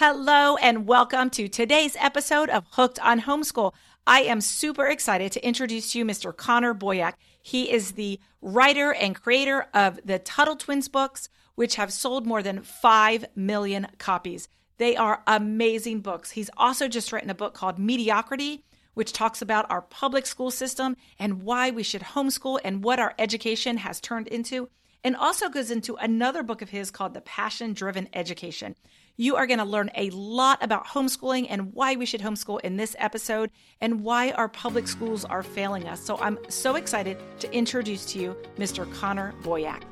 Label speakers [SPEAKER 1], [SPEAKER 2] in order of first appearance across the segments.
[SPEAKER 1] Hello, and welcome to today's episode of Hooked on Homeschool. I am super excited to introduce to you Mr. Connor Boyack. He is the writer and creator of the Tuttle Twins books, which have sold more than 5 million copies. They are amazing books. He's also just written a book called Mediocrity, which talks about our public school system and why we should homeschool and what our education has turned into, and also goes into another book of his called The Passion Driven Education. You are going to learn a lot about homeschooling and why we should homeschool in this episode and why our public schools are failing us. So I'm so excited to introduce to you Mr. Connor Boyack.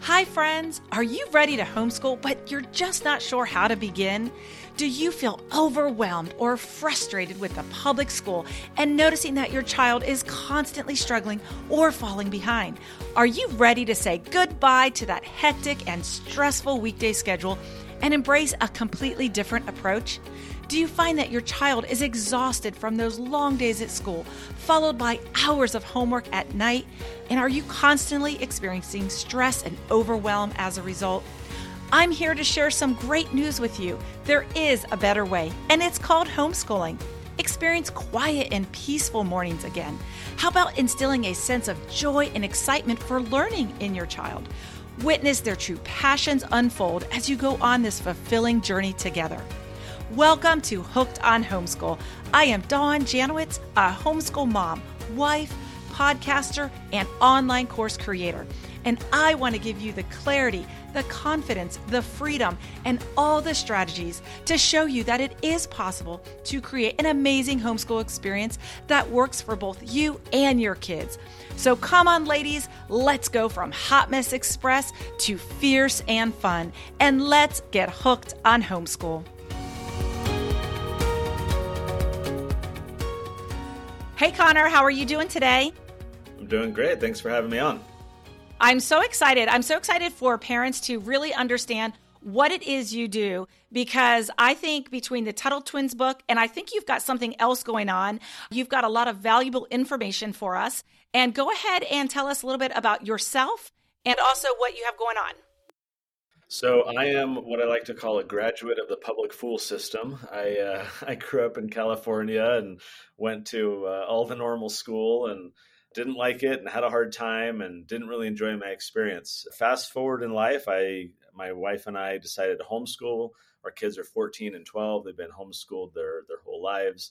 [SPEAKER 1] Hi, friends. Are you ready to homeschool, but you're just not sure how to begin? Do you feel overwhelmed or frustrated with the public school and noticing that your child is constantly struggling or falling behind? Are you ready to say goodbye to that hectic and stressful weekday schedule and embrace a completely different approach? Do you find that your child is exhausted from those long days at school, followed by hours of homework at night? And are you constantly experiencing stress and overwhelm as a result? I'm here to share some great news with you. There is a better way, and it's called homeschooling. Experience quiet and peaceful mornings again. How about instilling a sense of joy and excitement for learning in your child? Witness their true passions unfold as you go on this fulfilling journey together. Welcome to Hooked on Homeschool. I am Dawn Janowitz, a homeschool mom, wife, podcaster, and online course creator. And I want to give you the clarity, the confidence, the freedom, and all the strategies to show you that it is possible to create an amazing homeschool experience that works for both you and your kids. So come on, ladies, let's go from Hot Mess Express to fierce and fun, and let's get hooked on homeschool. Hey, Connor, how are you doing today?
[SPEAKER 2] I'm doing great. Thanks for having me on.
[SPEAKER 1] I'm so excited. I'm so excited for parents to really understand what it is you do because I think between the Tuttle Twins book and I think you've got something else going on, you've got a lot of valuable information for us. And go ahead and tell us a little bit about yourself and also what you have going on.
[SPEAKER 2] So I am what I like to call a graduate of the public fool system. I uh, I grew up in California and went to uh, all the normal school and didn't like it and had a hard time and didn't really enjoy my experience. Fast forward in life, I my wife and I decided to homeschool. Our kids are 14 and 12. They've been homeschooled their their whole lives.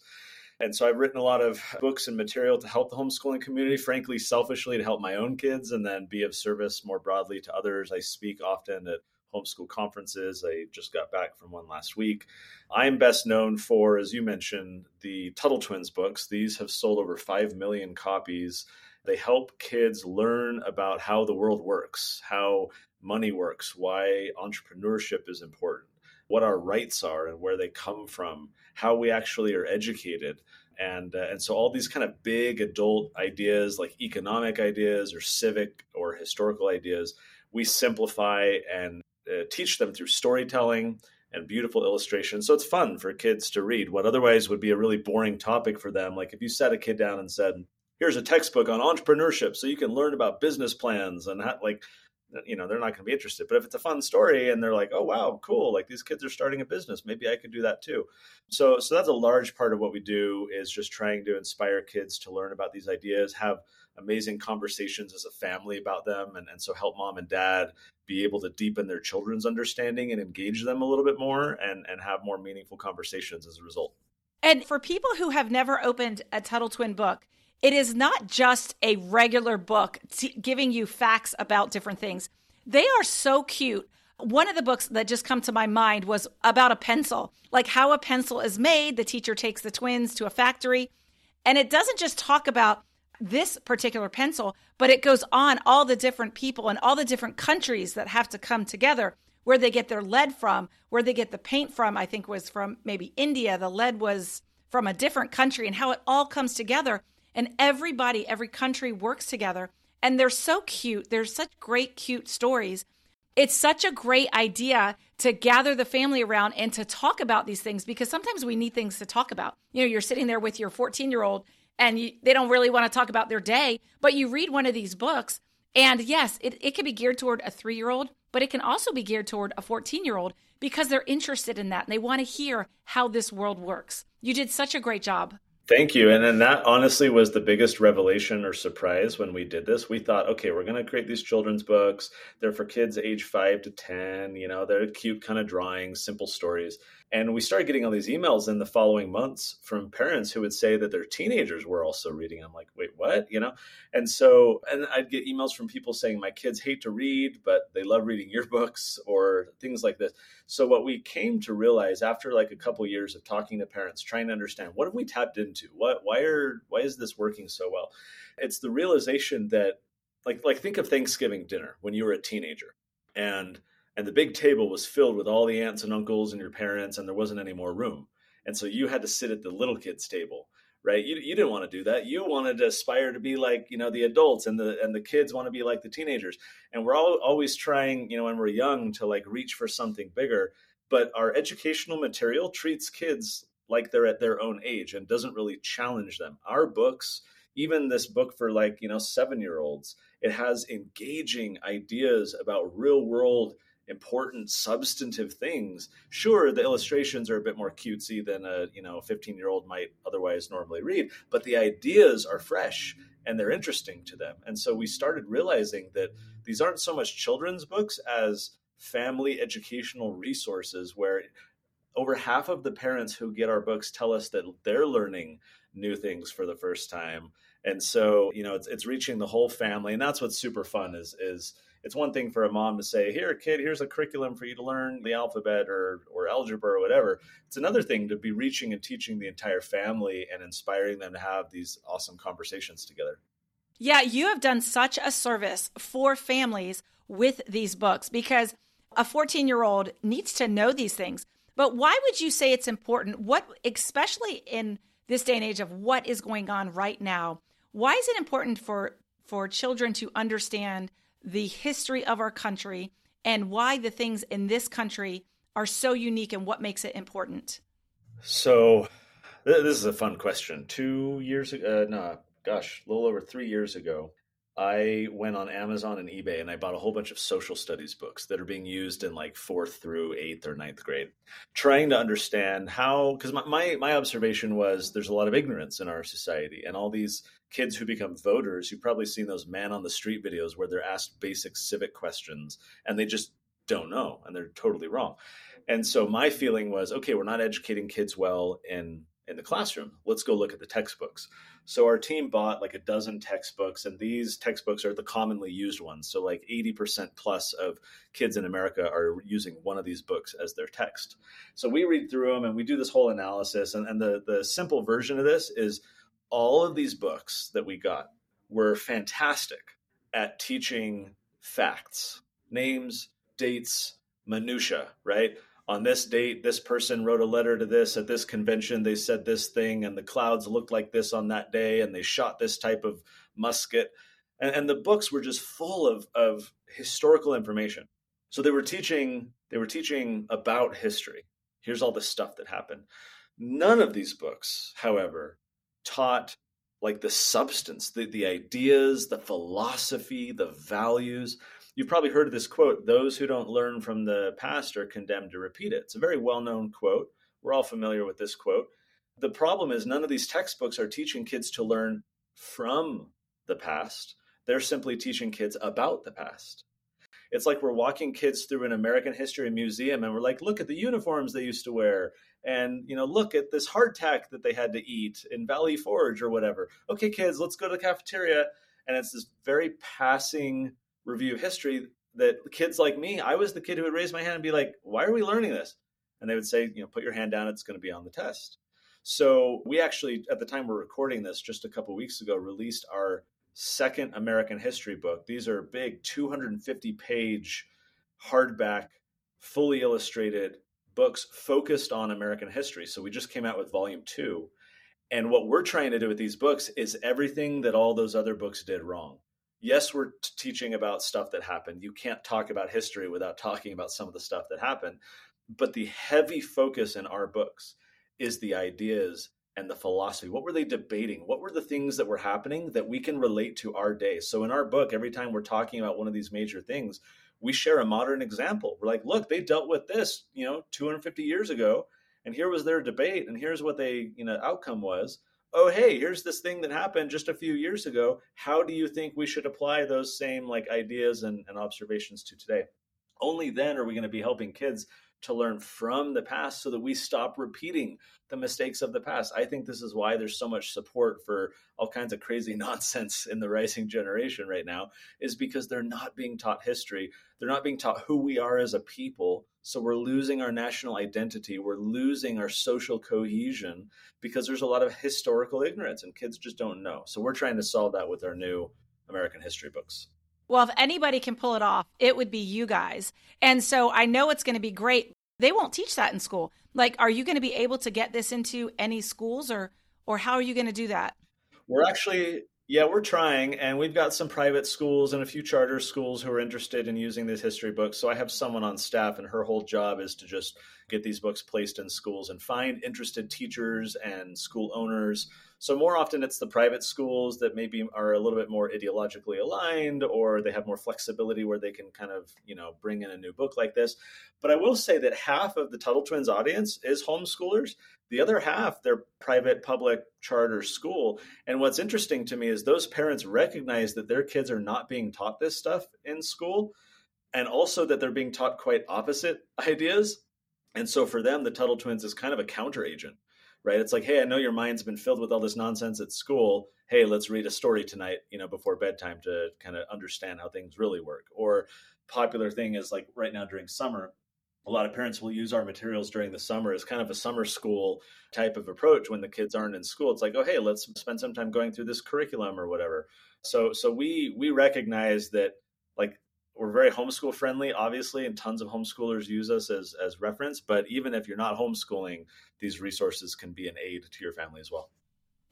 [SPEAKER 2] And so I've written a lot of books and material to help the homeschooling community, frankly, selfishly to help my own kids and then be of service more broadly to others. I speak often at homeschool conferences. I just got back from one last week. I am best known for, as you mentioned, the Tuttle Twins books. These have sold over 5 million copies. They help kids learn about how the world works, how money works, why entrepreneurship is important, what our rights are and where they come from, how we actually are educated. And, uh, and so all these kind of big adult ideas like economic ideas or civic or historical ideas we simplify and uh, teach them through storytelling and beautiful illustrations. So it's fun for kids to read what otherwise would be a really boring topic for them. Like if you sat a kid down and said, "Here's a textbook on entrepreneurship, so you can learn about business plans and how, like." You know, they're not going to be interested. But if it's a fun story and they're like, "Oh wow, cool! Like these kids are starting a business. Maybe I could do that too." So, so that's a large part of what we do is just trying to inspire kids to learn about these ideas, have amazing conversations as a family about them and, and so help mom and dad be able to deepen their children's understanding and engage them a little bit more and, and have more meaningful conversations as a result.
[SPEAKER 1] And for people who have never opened a Tuttle Twin book, it is not just a regular book t- giving you facts about different things. They are so cute. One of the books that just come to my mind was about a pencil, like how a pencil is made. The teacher takes the twins to a factory, and it doesn't just talk about this particular pencil, but it goes on all the different people and all the different countries that have to come together where they get their lead from, where they get the paint from, I think was from maybe India. The lead was from a different country and how it all comes together. And everybody, every country works together. And they're so cute. They're such great, cute stories. It's such a great idea to gather the family around and to talk about these things because sometimes we need things to talk about. You know, you're sitting there with your 14 year old and you, they don't really want to talk about their day, but you read one of these books, and yes, it, it can be geared toward a three year old, but it can also be geared toward a 14 year old because they're interested in that and they want to hear how this world works. You did such a great job.
[SPEAKER 2] Thank you. And then that honestly was the biggest revelation or surprise when we did this. We thought, okay, we're going to create these children's books. They're for kids age five to 10. You know, they're cute kind of drawings, simple stories. And we started getting all these emails in the following months from parents who would say that their teenagers were also reading. I'm like, wait, what? You know? And so, and I'd get emails from people saying, my kids hate to read, but they love reading your books or things like this. So, what we came to realize after like a couple years of talking to parents, trying to understand what have we tapped into? What, why are, why is this working so well? It's the realization that, like, like think of Thanksgiving dinner when you were a teenager and and the big table was filled with all the aunts and uncles and your parents and there wasn't any more room. And so you had to sit at the little kids table right? You, you didn't want to do that. You wanted to aspire to be like you know the adults and the and the kids want to be like the teenagers. And we're all always trying you know when we're young to like reach for something bigger. But our educational material treats kids like they're at their own age and doesn't really challenge them. Our books even this book for like you know seven year olds it has engaging ideas about real world important substantive things sure the illustrations are a bit more cutesy than a you know 15 year old might otherwise normally read but the ideas are fresh and they're interesting to them. And so we started realizing that these aren't so much children's books as family educational resources where over half of the parents who get our books tell us that they're learning new things for the first time. And so you know it's, it's reaching the whole family and that's what's super fun is is it's one thing for a mom to say, "Here, kid, here's a curriculum for you to learn the alphabet or or algebra or whatever." It's another thing to be reaching and teaching the entire family and inspiring them to have these awesome conversations together.
[SPEAKER 1] Yeah, you have done such a service for families with these books because a 14-year-old needs to know these things. But why would you say it's important? What especially in this day and age of what is going on right now, why is it important for for children to understand the history of our country and why the things in this country are so unique and what makes it important?
[SPEAKER 2] So, this is a fun question. Two years ago, uh, no, gosh, a little over three years ago, I went on Amazon and eBay and I bought a whole bunch of social studies books that are being used in like fourth through eighth or ninth grade, trying to understand how, because my, my, my, observation was there's a lot of ignorance in our society and all these kids who become voters, you've probably seen those man on the street videos where they're asked basic civic questions and they just don't know and they're totally wrong. And so my feeling was, okay, we're not educating kids well in in the classroom. Let's go look at the textbooks. So our team bought like a dozen textbooks, and these textbooks are the commonly used ones. So like 80% plus of kids in America are using one of these books as their text. So we read through them and we do this whole analysis. And, and the, the simple version of this is all of these books that we got were fantastic at teaching facts, names, dates, minutia, right? On this date, this person wrote a letter to this at this convention. They said this thing, and the clouds looked like this on that day, and they shot this type of musket. And, and the books were just full of, of historical information. So they were teaching they were teaching about history. Here's all the stuff that happened. None of these books, however, taught like the substance, the, the ideas, the philosophy, the values You've probably heard of this quote those who don't learn from the past are condemned to repeat it. It's a very well known quote. We're all familiar with this quote. The problem is, none of these textbooks are teaching kids to learn from the past. They're simply teaching kids about the past. It's like we're walking kids through an American history museum and we're like, look at the uniforms they used to wear. And, you know, look at this hardtack that they had to eat in Valley Forge or whatever. Okay, kids, let's go to the cafeteria. And it's this very passing review of history that kids like me, I was the kid who would raise my hand and be like, why are we learning this? And they would say, you know, put your hand down, it's going to be on the test. So we actually, at the time we're recording this, just a couple weeks ago, released our second American history book. These are big 250 page hardback, fully illustrated books focused on American history. So we just came out with volume two. And what we're trying to do with these books is everything that all those other books did wrong yes, we're t- teaching about stuff that happened. You can't talk about history without talking about some of the stuff that happened. But the heavy focus in our books is the ideas and the philosophy. What were they debating? What were the things that were happening that we can relate to our day? So in our book, every time we're talking about one of these major things, we share a modern example. We're like, look, they dealt with this, you know, 250 years ago, and here was their debate, and here's what they, you know, outcome was. Oh, hey, here's this thing that happened just a few years ago. How do you think we should apply those same like ideas and, and observations to today? Only then are we going to be helping kids to learn from the past so that we stop repeating the mistakes of the past. I think this is why there's so much support for all kinds of crazy nonsense in the rising generation right now is because they're not being taught history. They're not being taught who we are as a people. So we're losing our national identity. We're losing our social cohesion because there's a lot of historical ignorance and kids just don't know. So we're trying to solve that with our new American history books.
[SPEAKER 1] Well, if anybody can pull it off, it would be you guys. And so I know it's going to be great. They won't teach that in school. Like, are you going to be able to get this into any schools or or how are you going to do that?
[SPEAKER 2] We're actually yeah, we're trying, and we've got some private schools and a few charter schools who are interested in using these history books. So I have someone on staff, and her whole job is to just get these books placed in schools and find interested teachers and school owners. So more often, it's the private schools that maybe are a little bit more ideologically aligned, or they have more flexibility where they can kind of you know bring in a new book like this. But I will say that half of the Tuttle Twins audience is homeschoolers, the other half, they're private, public, charter school. And what's interesting to me is those parents recognize that their kids are not being taught this stuff in school, and also that they're being taught quite opposite ideas. And so for them, the Tuttle Twins is kind of a counter agent, right? It's like, hey, I know your mind's been filled with all this nonsense at school. Hey, let's read a story tonight, you know, before bedtime to kind of understand how things really work. Or popular thing is like right now during summer, a lot of parents will use our materials during the summer as kind of a summer school type of approach when the kids aren't in school it's like oh hey let's spend some time going through this curriculum or whatever so so we we recognize that like we're very homeschool friendly obviously and tons of homeschoolers use us as as reference but even if you're not homeschooling these resources can be an aid to your family as well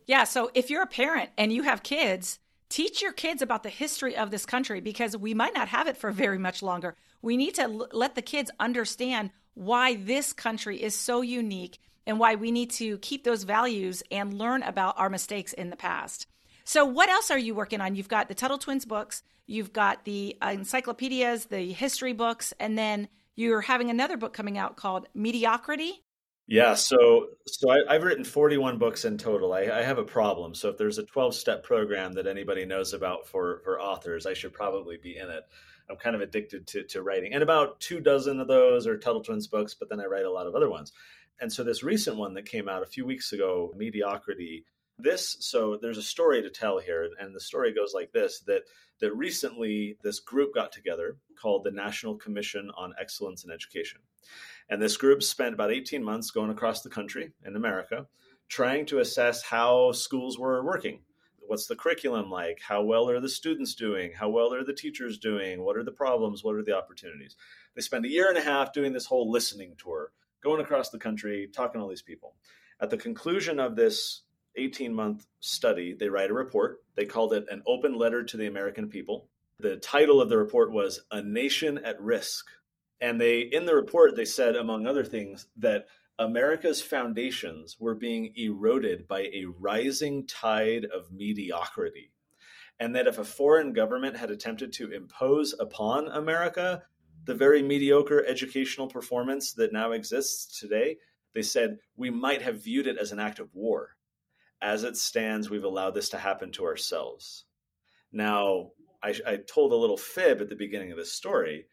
[SPEAKER 1] yeah so if you're a parent and you have kids teach your kids about the history of this country because we might not have it for very much longer. We need to l- let the kids understand why this country is so unique and why we need to keep those values and learn about our mistakes in the past. So, what else are you working on? You've got the Tuttle Twins books, you've got the uh, encyclopedias, the history books, and then you're having another book coming out called Mediocrity.
[SPEAKER 2] Yeah, so so I, have written 41 books in total. I, I, have a problem. So if there's a 12 step program that anybody knows about for for authors, I should probably be in it. I'm kind of addicted to to writing, and about two dozen of those are Tuttle Twins books. But then I write a lot of other ones. And so this recent one that came out a few weeks ago, Mediocrity. This so there's a story to tell here, and the story goes like this: that that recently this group got together called the National Commission on Excellence in Education and this group spent about 18 months going across the country in America trying to assess how schools were working. What's the curriculum like? How well are the students doing? How well are the teachers doing? What are the problems? What are the opportunities? They spent a year and a half doing this whole listening tour, going across the country, talking to all these people. At the conclusion of this 18 month study, they write a report. They called it an open letter to the American people. The title of the report was A Nation at Risk and they, in the report, they said, among other things, that America's foundations were being eroded by a rising tide of mediocrity. And that if a foreign government had attempted to impose upon America the very mediocre educational performance that now exists today, they said we might have viewed it as an act of war. As it stands, we've allowed this to happen to ourselves. Now, I, I told a little fib at the beginning of this story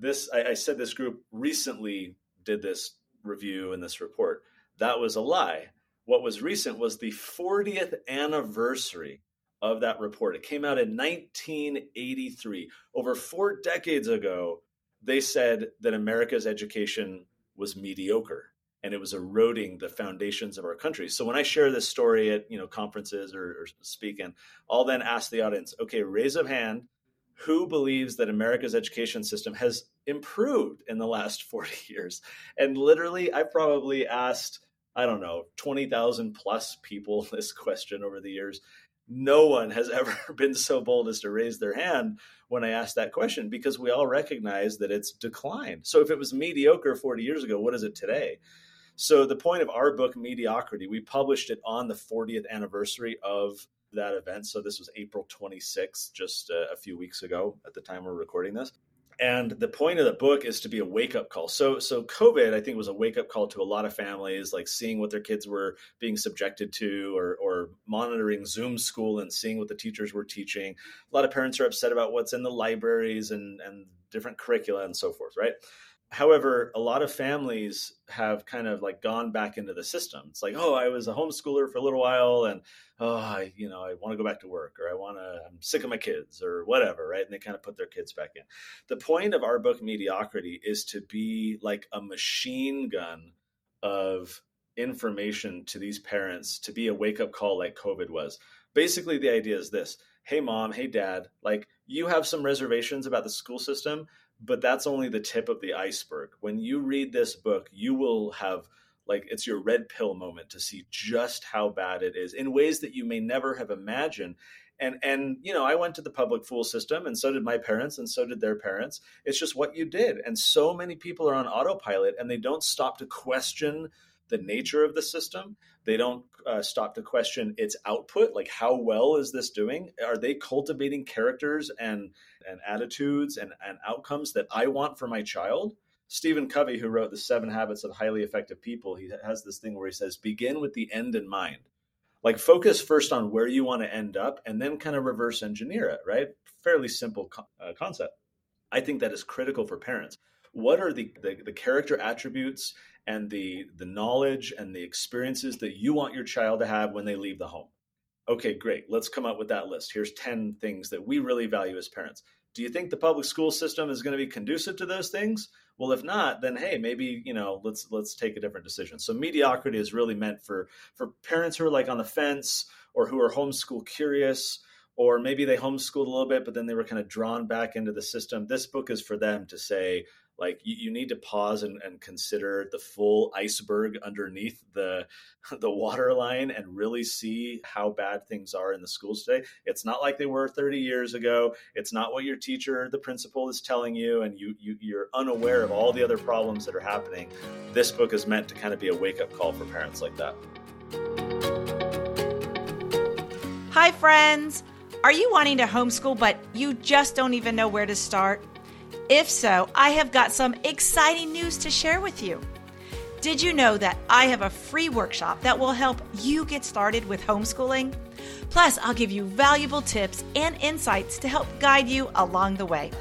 [SPEAKER 2] this I, I said this group recently did this review and this report. That was a lie. What was recent was the 40th anniversary of that report. It came out in 1983. Over four decades ago, they said that America's education was mediocre and it was eroding the foundations of our country. So when I share this story at you know conferences or, or speaking, I'll then ask the audience, okay, raise of hand who believes that America's education system has improved in the last 40 years? And literally, I've probably asked, I don't know, 20,000 plus people this question over the years. No one has ever been so bold as to raise their hand when I asked that question because we all recognize that it's declined. So if it was mediocre 40 years ago, what is it today? So the point of our book, Mediocrity, we published it on the 40th anniversary of that event. So this was April 26th, just a, a few weeks ago at the time we're recording this. and the point of the book is to be a wake up call. So, so COVID, I think, was a wake up call to a lot of families, like seeing what their kids were being subjected to, or, or monitoring Zoom school and seeing what the teachers were teaching. A lot of parents are upset about what's in the libraries and and different curricula and so forth, right? However, a lot of families have kind of like gone back into the system. It's like, oh, I was a homeschooler for a little while, and oh, I, you know, I want to go back to work, or I want to, I'm sick of my kids, or whatever, right? And they kind of put their kids back in. The point of our book, Mediocrity, is to be like a machine gun of information to these parents, to be a wake up call like COVID was. Basically, the idea is this hey, mom, hey, dad, like you have some reservations about the school system but that's only the tip of the iceberg. When you read this book, you will have like it's your red pill moment to see just how bad it is in ways that you may never have imagined. And and you know, I went to the public fool system and so did my parents and so did their parents. It's just what you did. And so many people are on autopilot and they don't stop to question the nature of the system. They don't uh, stop to question its output, like how well is this doing? Are they cultivating characters and and attitudes and, and outcomes that I want for my child? Stephen Covey, who wrote The Seven Habits of Highly Effective People, he has this thing where he says, begin with the end in mind. Like focus first on where you want to end up and then kind of reverse engineer it, right? Fairly simple co- uh, concept. I think that is critical for parents. What are the, the, the character attributes and the the knowledge and the experiences that you want your child to have when they leave the home. Okay, great. Let's come up with that list. Here's 10 things that we really value as parents. Do you think the public school system is going to be conducive to those things? Well, if not, then hey, maybe, you know, let's let's take a different decision. So mediocrity is really meant for for parents who are like on the fence or who are homeschool curious or maybe they homeschooled a little bit but then they were kind of drawn back into the system. This book is for them to say, like you, you need to pause and, and, consider the full iceberg underneath the the water line and really see how bad things are in the schools today. It's not like they were 30 years ago. It's not what your teacher the principal is telling you and you, you you're unaware of all the other problems that are happening. This book is meant to kind of be a wake-up call for parents like that.
[SPEAKER 1] Hi friends. Are you wanting to homeschool but you just don't even know where to start if so, I have got some exciting news to share with you. Did you know that I have a free workshop that will help you get started with homeschooling? Plus, I'll give you valuable tips and insights to help guide you along the way.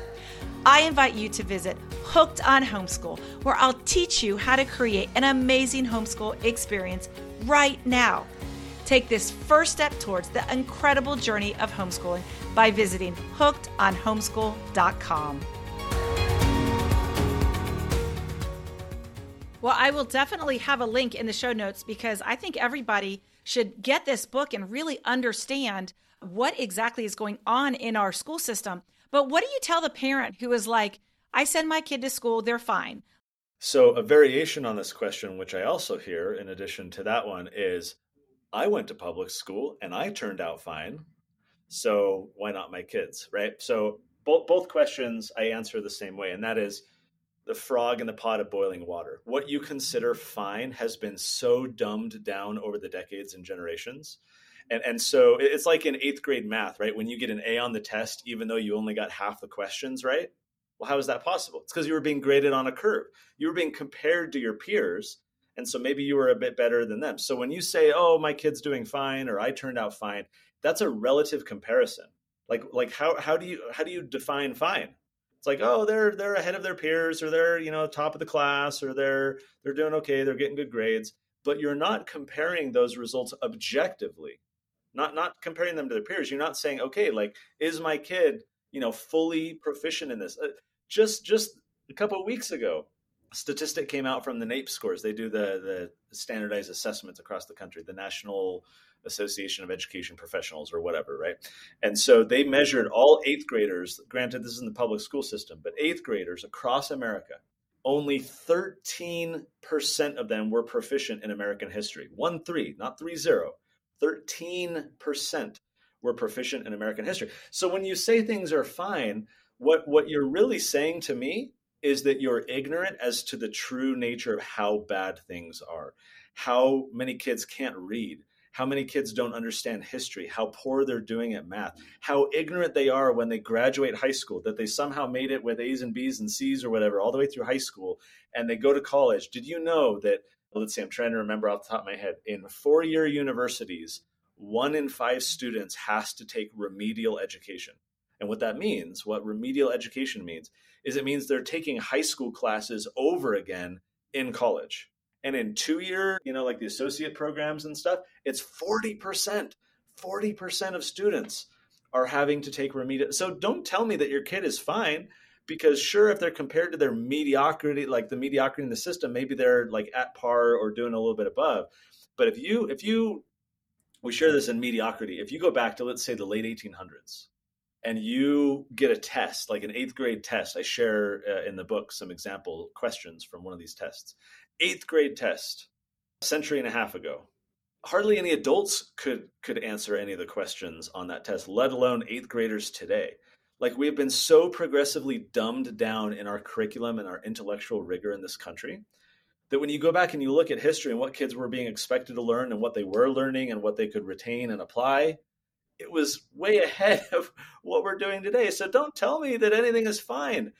[SPEAKER 1] I invite you to visit Hooked on Homeschool, where I'll teach you how to create an amazing homeschool experience right now. Take this first step towards the incredible journey of homeschooling by visiting hookedonhomeschool.com. Well, I will definitely have a link in the show notes because I think everybody should get this book and really understand what exactly is going on in our school system. But what do you tell the parent who is like, I send my kid to school, they're fine?
[SPEAKER 2] So, a variation on this question, which I also hear in addition to that one, is I went to public school and I turned out fine. So, why not my kids? Right. So, both, both questions I answer the same way, and that is the frog in the pot of boiling water. What you consider fine has been so dumbed down over the decades and generations. And, and so it's like in eighth grade math, right? When you get an A on the test, even though you only got half the questions right. Well, how is that possible? It's because you were being graded on a curve. You were being compared to your peers. And so maybe you were a bit better than them. So when you say, oh, my kid's doing fine or I turned out fine, that's a relative comparison. Like, like how, how do you how do you define fine? It's like oh they're they're ahead of their peers or they're you know top of the class or they're they're doing okay they're getting good grades. But you're not comparing those results objectively. Not not comparing them to their peers. You're not saying okay like is my kid you know fully proficient in this? Uh, just just a couple of weeks ago statistic came out from the NAEP scores. They do the the standardized assessments across the country the national Association of Education Professionals or whatever, right? And so they measured all eighth graders. Granted, this is in the public school system, but eighth graders across America, only 13% of them were proficient in American history. One three, not three zero. 13% were proficient in American history. So when you say things are fine, what, what you're really saying to me is that you're ignorant as to the true nature of how bad things are, how many kids can't read, how many kids don't understand history, how poor they're doing at math, how ignorant they are when they graduate high school, that they somehow made it with A's and B's and C's or whatever all the way through high school and they go to college. Did you know that, let's see, I'm trying to remember off the top of my head, in four year universities, one in five students has to take remedial education. And what that means, what remedial education means, is it means they're taking high school classes over again in college. And in two year, you know, like the associate programs and stuff, it's 40%. 40% of students are having to take remedial. So don't tell me that your kid is fine because sure if they're compared to their mediocrity like the mediocrity in the system maybe they're like at par or doing a little bit above but if you if you we share this in mediocrity if you go back to let's say the late 1800s and you get a test like an eighth grade test i share uh, in the book some example questions from one of these tests eighth grade test, a century and a half ago. Hardly any adults could could answer any of the questions on that test, let alone eighth graders today. Like we have been so progressively dumbed down in our curriculum and our intellectual rigor in this country that when you go back and you look at history and what kids were being expected to learn and what they were learning and what they could retain and apply, it was way ahead of what we're doing today. So don't tell me that anything is fine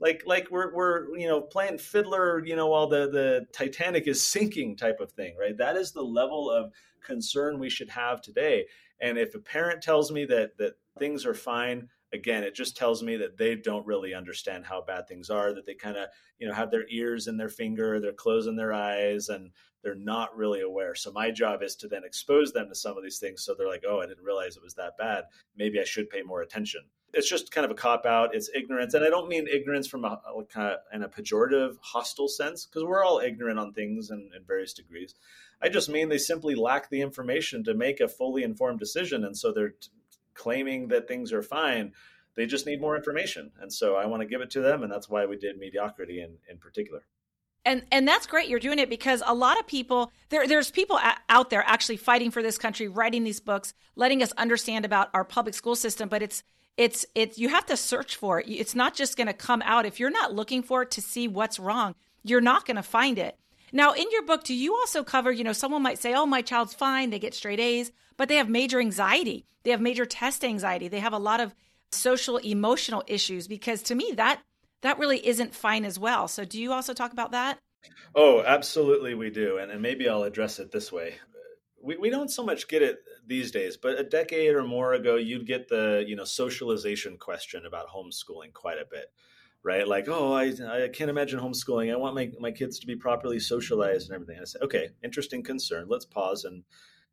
[SPEAKER 2] like like we're we're you know playing fiddler you know while the the titanic is sinking type of thing right? That is the level of concern we should have today. And if a parent tells me that that things are fine again it just tells me that they don't really understand how bad things are that they kind of you know have their ears in their finger they're closing their eyes and they're not really aware so my job is to then expose them to some of these things so they're like oh i didn't realize it was that bad maybe i should pay more attention it's just kind of a cop out. It's ignorance, and I don't mean ignorance from a, kind of in a pejorative, hostile sense, because we're all ignorant on things in, in various degrees. I just mean they simply lack the information to make a fully informed decision, and so they're claiming that things are fine. They just need more information, and so I want to give it to them, and that's why we did mediocrity in in particular.
[SPEAKER 1] And and that's great you're doing it because a lot of people there there's people out there actually fighting for this country writing these books letting us understand about our public school system but it's it's it's you have to search for it. It's not just going to come out. If you're not looking for it to see what's wrong you're not going to find it now in your book do you also cover you know someone might say oh my child's fine they get straight a's but they have major anxiety they have major test anxiety they have a lot of social emotional issues because to me that that really isn't fine as well. So do you also talk about that?
[SPEAKER 2] Oh absolutely we do and, and maybe i'll address it this way. We, we don't so much get it these days, but a decade or more ago, you'd get the you know socialization question about homeschooling quite a bit, right? Like, oh, I, I can't imagine homeschooling. I want my, my kids to be properly socialized and everything. And I said, okay, interesting concern. Let's pause and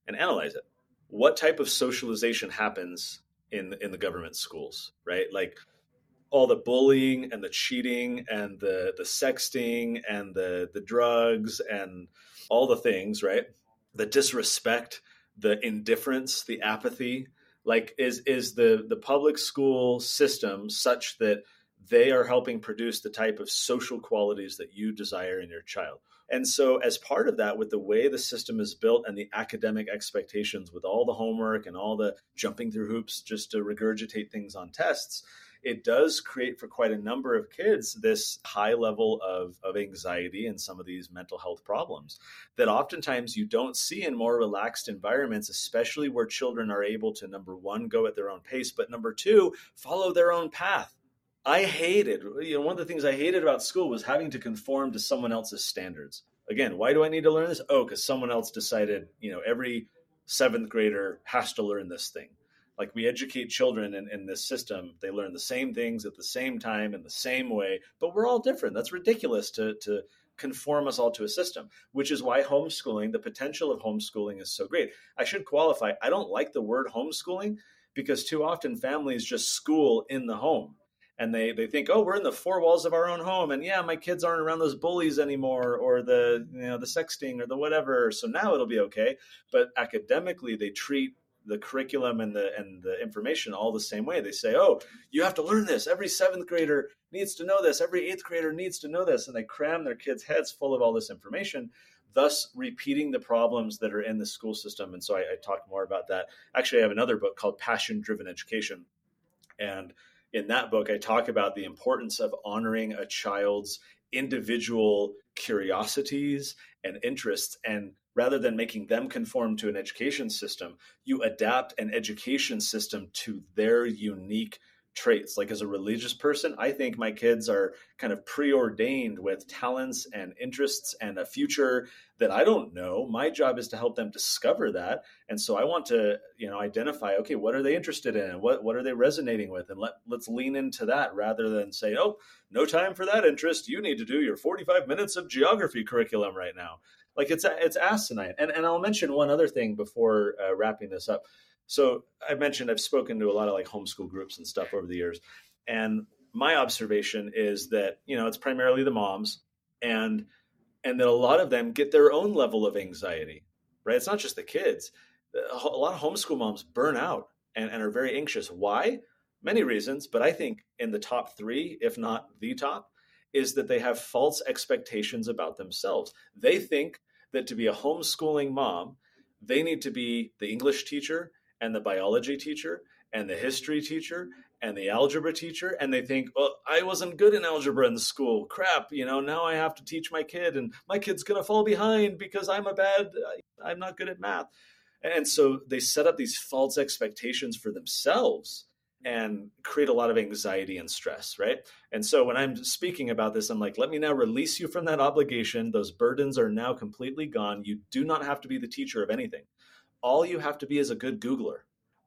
[SPEAKER 2] and analyze it. What type of socialization happens in in the government schools, right? Like all the bullying and the cheating and the the sexting and the the drugs and all the things, right? The disrespect the indifference, the apathy? Like is is the the public school system such that they are helping produce the type of social qualities that you desire in your child? And so, as part of that, with the way the system is built and the academic expectations, with all the homework and all the jumping through hoops just to regurgitate things on tests, it does create for quite a number of kids this high level of, of anxiety and some of these mental health problems that oftentimes you don't see in more relaxed environments, especially where children are able to, number one, go at their own pace, but number two, follow their own path. I hated, you know, one of the things I hated about school was having to conform to someone else's standards. Again, why do I need to learn this? Oh, because someone else decided, you know, every seventh grader has to learn this thing. Like we educate children in, in this system. They learn the same things at the same time in the same way but we're all different. That's ridiculous to to conform us all to a system which is why homeschooling the potential of homeschooling is so great. I should qualify. I don't like the word homeschooling because too often families just school in the home and they they think oh we're in the four walls of our own home and yeah my kids aren't around those bullies anymore or the you know the sexting or the whatever so now it'll be okay but academically they treat the curriculum and the and the information all the same way. They say, "Oh, you have to learn this. Every seventh grader needs to know this. Every eighth grader needs to know this," and they cram their kids' heads full of all this information, thus repeating the problems that are in the school system. And so I, I talk more about that. Actually, I have another book called Passion Driven Education, and in that book, I talk about the importance of honoring a child's individual curiosities and interests and rather than making them conform to an education system you adapt an education system to their unique traits. Like as a religious person, I think my kids are kind of preordained with talents and interests and a future that I don't know. My job is to help them discover that. And so I want to, you know, identify, okay, what are they interested in? What what are they resonating with? And let let's lean into that rather than say, oh, no time for that interest. You need to do your 45 minutes of geography curriculum right now. Like it's it's asinine. And and I'll mention one other thing before uh, wrapping this up so I mentioned I've spoken to a lot of like homeschool groups and stuff over the years. And my observation is that, you know, it's primarily the moms and and that a lot of them get their own level of anxiety, right? It's not just the kids. A lot of homeschool moms burn out and, and are very anxious. Why? Many reasons, but I think in the top three, if not the top, is that they have false expectations about themselves. They think that to be a homeschooling mom, they need to be the English teacher and the biology teacher and the history teacher and the algebra teacher and they think well i wasn't good in algebra in school. Crap you know now i have to teach my kid and my kid's going to fall behind because i'm a bad i'm not good at math. And so they set up these false expectations for themselves and create a lot of anxiety and stress right? And so when i'm speaking about this i'm like let me now release you from that obligation. Those burdens are now completely gone. You do not have to be the teacher of anything all you have to be is a good Googler.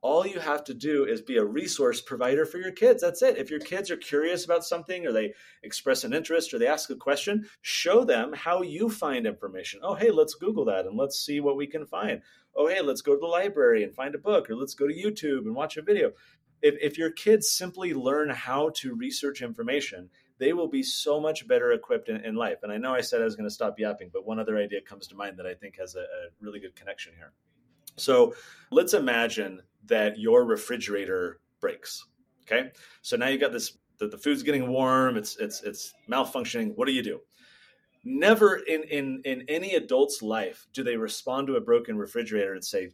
[SPEAKER 2] All you have to do is be a resource provider for your kids. That's it. If your kids are curious about something or they express an interest or they ask a question, show them how you find information. Oh, hey, let's Google that and let's see what we can find. Oh, hey, let's go to the library and find a book or let's go to YouTube and watch a video. If, if your kids simply learn how to research information, they will be so much better equipped in, in life. And I know I said I was going to stop yapping, but one other idea comes to mind that I think has a, a really good connection here. So let's imagine that your refrigerator breaks. Okay. So now you've got this the, the food's getting warm, it's it's it's malfunctioning. What do you do? Never in, in in any adult's life do they respond to a broken refrigerator and say,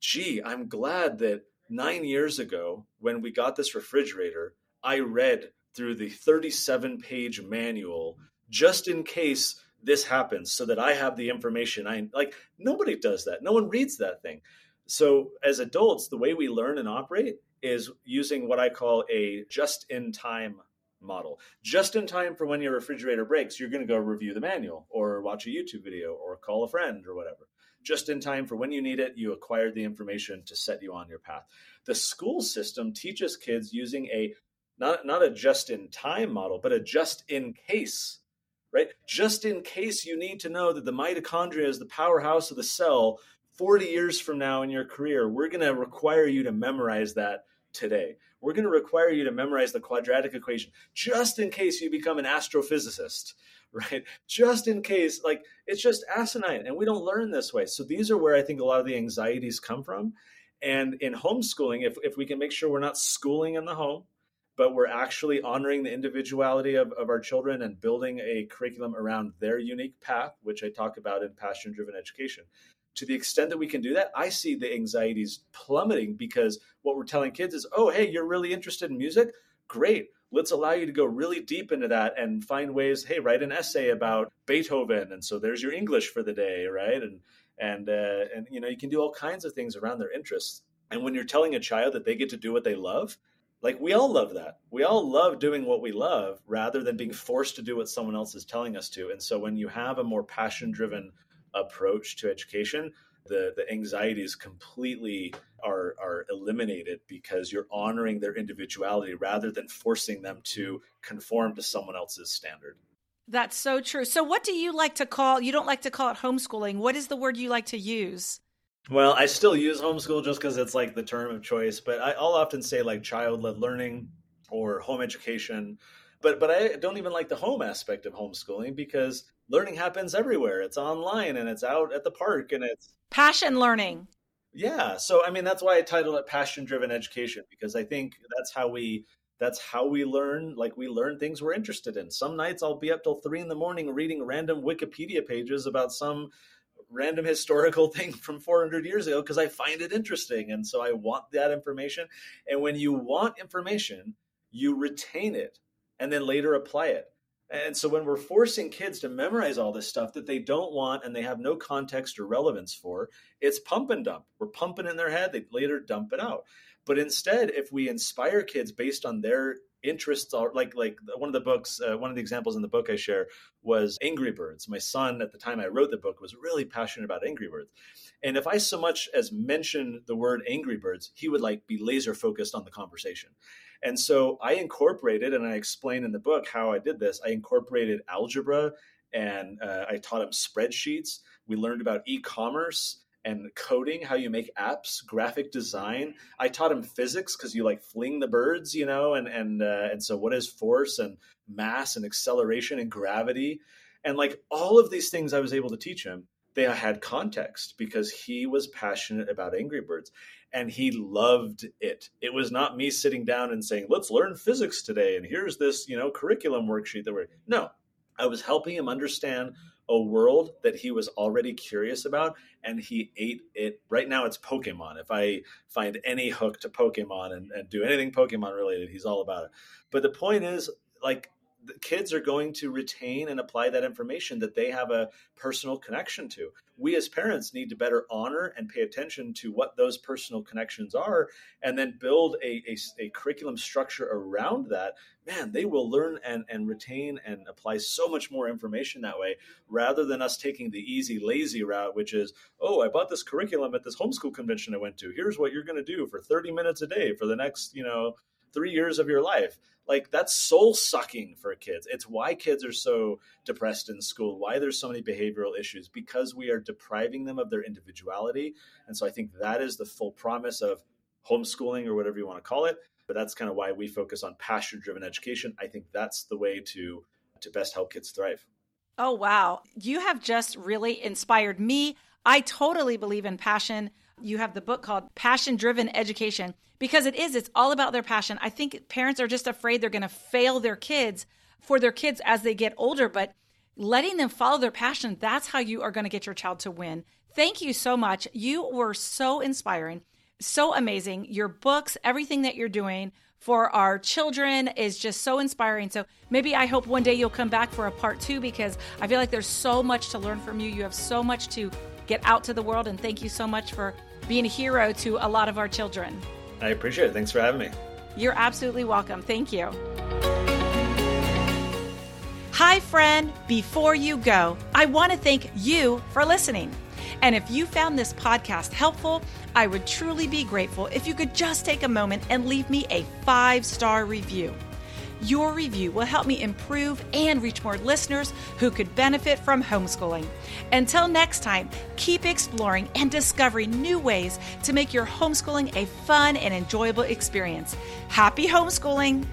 [SPEAKER 2] gee, I'm glad that nine years ago when we got this refrigerator, I read through the 37 page manual just in case this happens so that I have the information. I like nobody does that. No one reads that thing. So as adults, the way we learn and operate is using what I call a just in time model. Just in time for when your refrigerator breaks, you're going to go review the manual or watch a YouTube video or call a friend or whatever. Just in time for when you need it, you acquired the information to set you on your path. The school system teaches kids using a not, not a just in time model, but a just in case right? Just in case you need to know that the mitochondria is the powerhouse of the cell 40 years from now in your career, we're going to require you to memorize that today. We're going to require you to memorize the quadratic equation just in case you become an astrophysicist, right? Just in case, like it's just asinine. And we don't learn this way. So these are where I think a lot of the anxieties come from. And in homeschooling, if, if we can make sure we're not schooling in the home, but we're actually honoring the individuality of, of our children and building a curriculum around their unique path, which I talk about in passion driven education. To the extent that we can do that, I see the anxieties plummeting because what we're telling kids is, oh, hey, you're really interested in music? Great. Let's allow you to go really deep into that and find ways, hey, write an essay about Beethoven. And so there's your English for the day, right? And and uh, and you know, you can do all kinds of things around their interests. And when you're telling a child that they get to do what they love, like we all love that. We all love doing what we love rather than being forced to do what someone else is telling us to. And so when you have a more passion driven approach to education, the, the anxieties completely are, are eliminated because you're honoring their individuality rather than forcing them to conform to someone else's standard.
[SPEAKER 1] That's so true. So, what do you like to call? You don't like to call it homeschooling. What is the word you like to use?
[SPEAKER 2] Well, I still use homeschool just because it's like the term of choice, but I, will often say like child led learning or home education. But but I don't even like the home aspect of homeschooling because learning happens everywhere. It's online and it's out at the park and it's
[SPEAKER 1] passion learning.
[SPEAKER 2] Yeah. So I mean that's why I title it passion driven education because I think that's how we that's how we learn like we learn things we're interested in some nights i'll be up till three in the morning reading random wikipedia pages about some random historical thing from 400 years ago because I find it interesting. And so I want that information. And when you want information, you retain it and then later apply it. And so when we're forcing kids to memorize all this stuff that they don't want and they have no context or relevance for, it's pump and dump. We're pumping in their head, they later dump it out. But instead, if we inspire kids based on their interests are like like one of the books uh, one of the examples in the book i share was angry birds. My son at the time i wrote the book was really passionate about angry birds. And if i so much as mention the word angry birds he would like be laser focused on the conversation. And so i incorporated and i explain in the book how i did this. I incorporated algebra and uh, i taught him spreadsheets. We learned about e-commerce and coding, how you make apps, graphic design. I taught him physics because you like fling the birds, you know, and and uh, and so what is force and mass and acceleration and gravity, and like all of these things I was able to teach him. They had context because he was passionate about Angry Birds and he loved it. It was not me sitting down and saying, "Let's learn physics today," and here's this, you know, curriculum worksheet that we're no. I was helping him understand a world that he was already curious about and he ate it. Right now it's pokemon. If i find any hook to pokemon and, and do anything pokemon related he's all about it. But the point is like kids are going to retain and apply that information that they have a personal connection to. We as parents need to better honor and pay attention to what those personal connections are and then build a, a, a curriculum structure around that. Man, they will learn and, and retain and apply so much more information that way rather than us taking the easy, lazy route, which is, oh, I bought this curriculum at this homeschool convention I went to. Here's what you're going to do for 30 minutes a day for the next, you know, three years of your life. Like that's soul sucking for kids. It's why kids are so depressed in school why there's so many behavioral issues because we are depriving them of their individuality. And so i think that is the full promise of homeschooling or whatever you want to call it. But that's kind of why we focus on passion driven education. I think that's the way to to best help kids thrive.
[SPEAKER 1] Oh wow. You have just really inspired me. I totally believe in passion you have the book called passion driven education. Because it is it's all about their passion. I think parents are just afraid they're going to fail their kids for their kids as they get older but letting them follow their passion that's how you are going to get your child to win. Thank you so much. You were so inspiring so amazing. Your books everything that you're doing for our children is just so inspiring. So maybe i hope one day you'll come back for a part two because i feel like there's so much to learn from you. You have so much to get out to the world and thank you so much for being a hero to a lot of our children
[SPEAKER 2] I appreciate it. Thanks for having me.
[SPEAKER 1] You're absolutely welcome. Thank you. Hi, friend. Before you go, I want to thank you for listening. And if you found this podcast helpful, I would truly be grateful if you could just take a moment and leave me a five star review. Your review will help me improve and reach more listeners who could benefit from homeschooling. Until next time, keep exploring and discovering new ways to make your homeschooling a fun and enjoyable experience. Happy homeschooling!